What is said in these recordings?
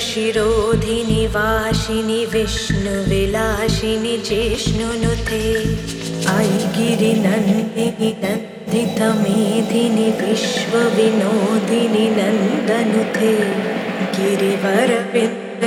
शिरोधिनि वासिनि विष्णुविलासिनि जिष्णुनुथे अयि गिरिनन्दिनी नन्दितमेधिनि विश्वविनोदिनि नन्दनुते गिरिवरविन्द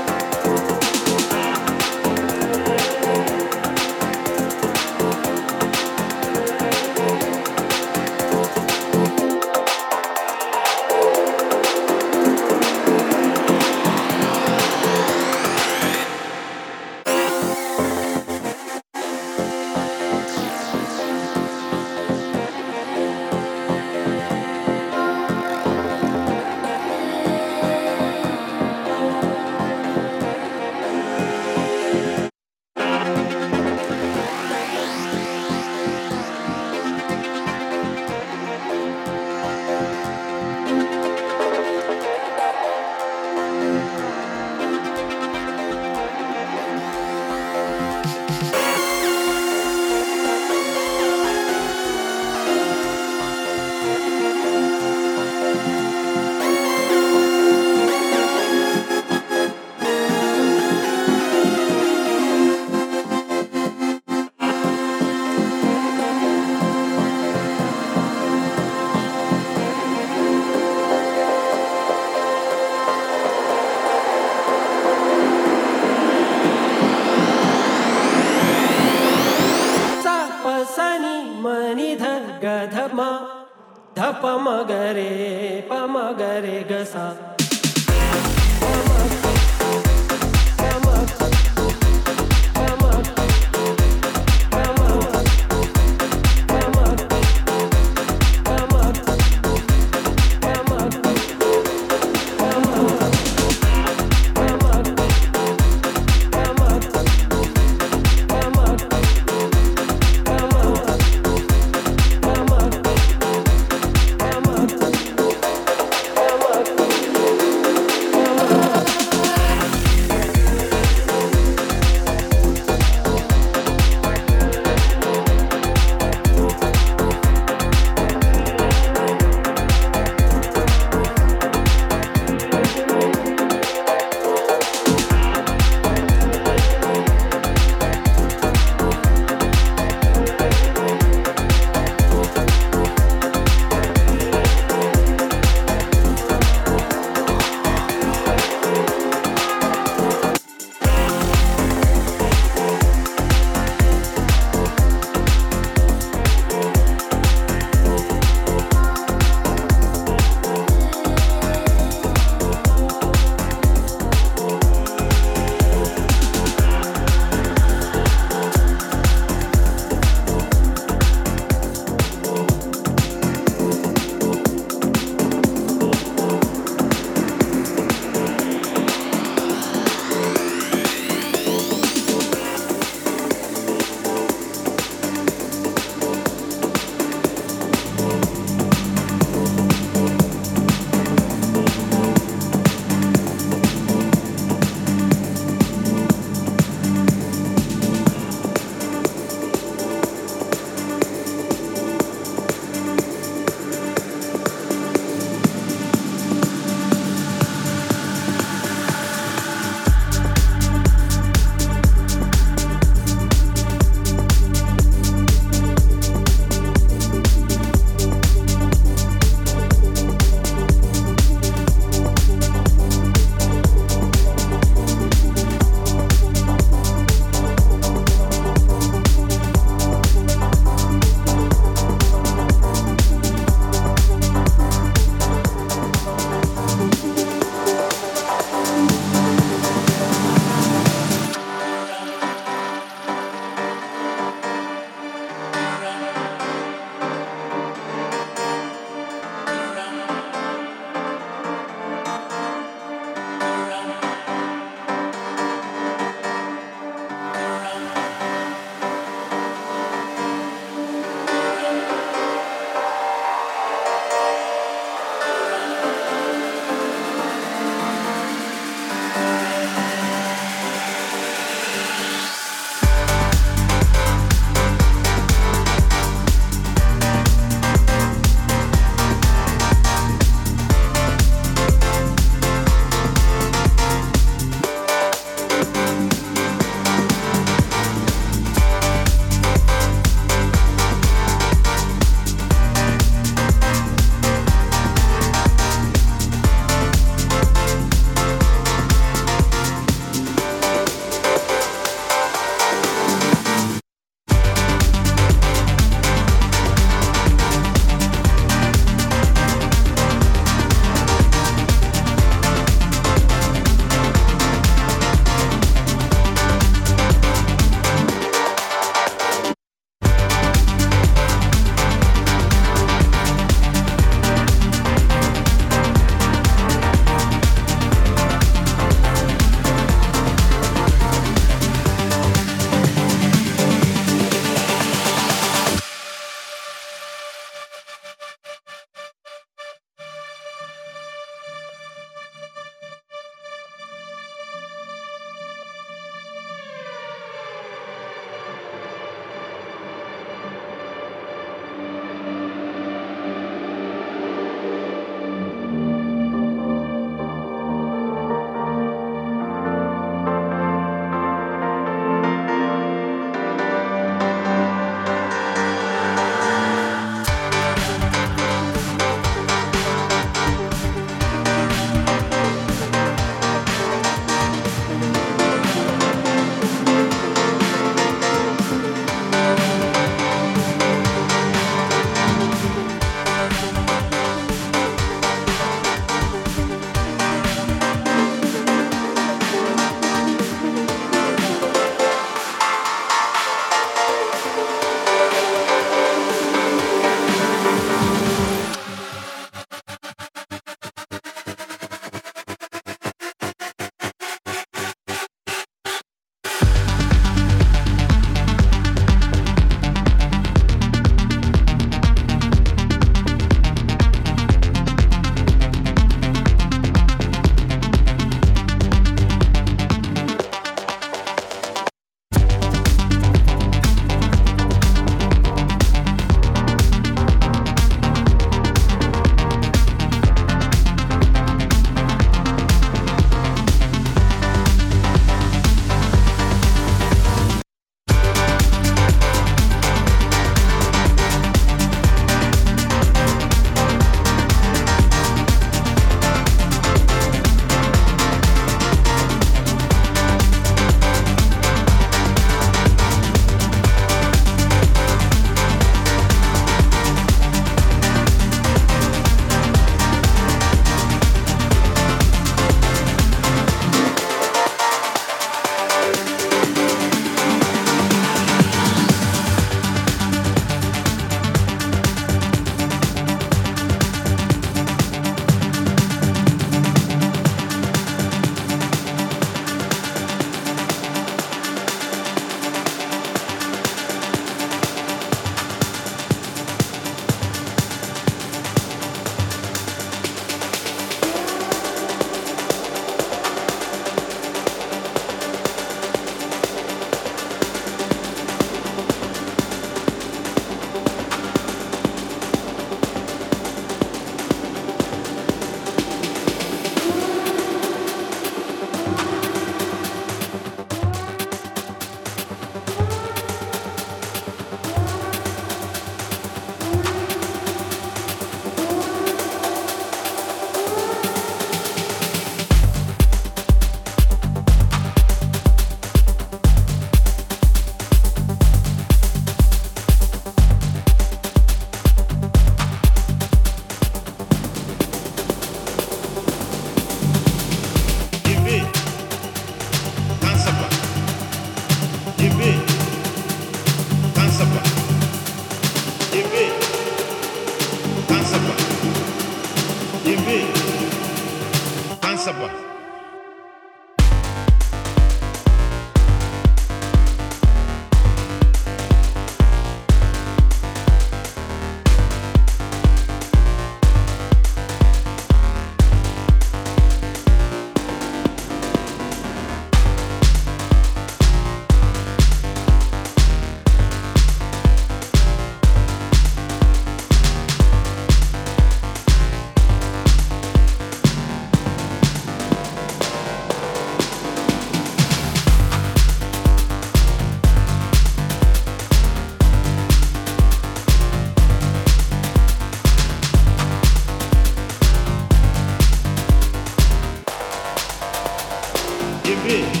Yeah.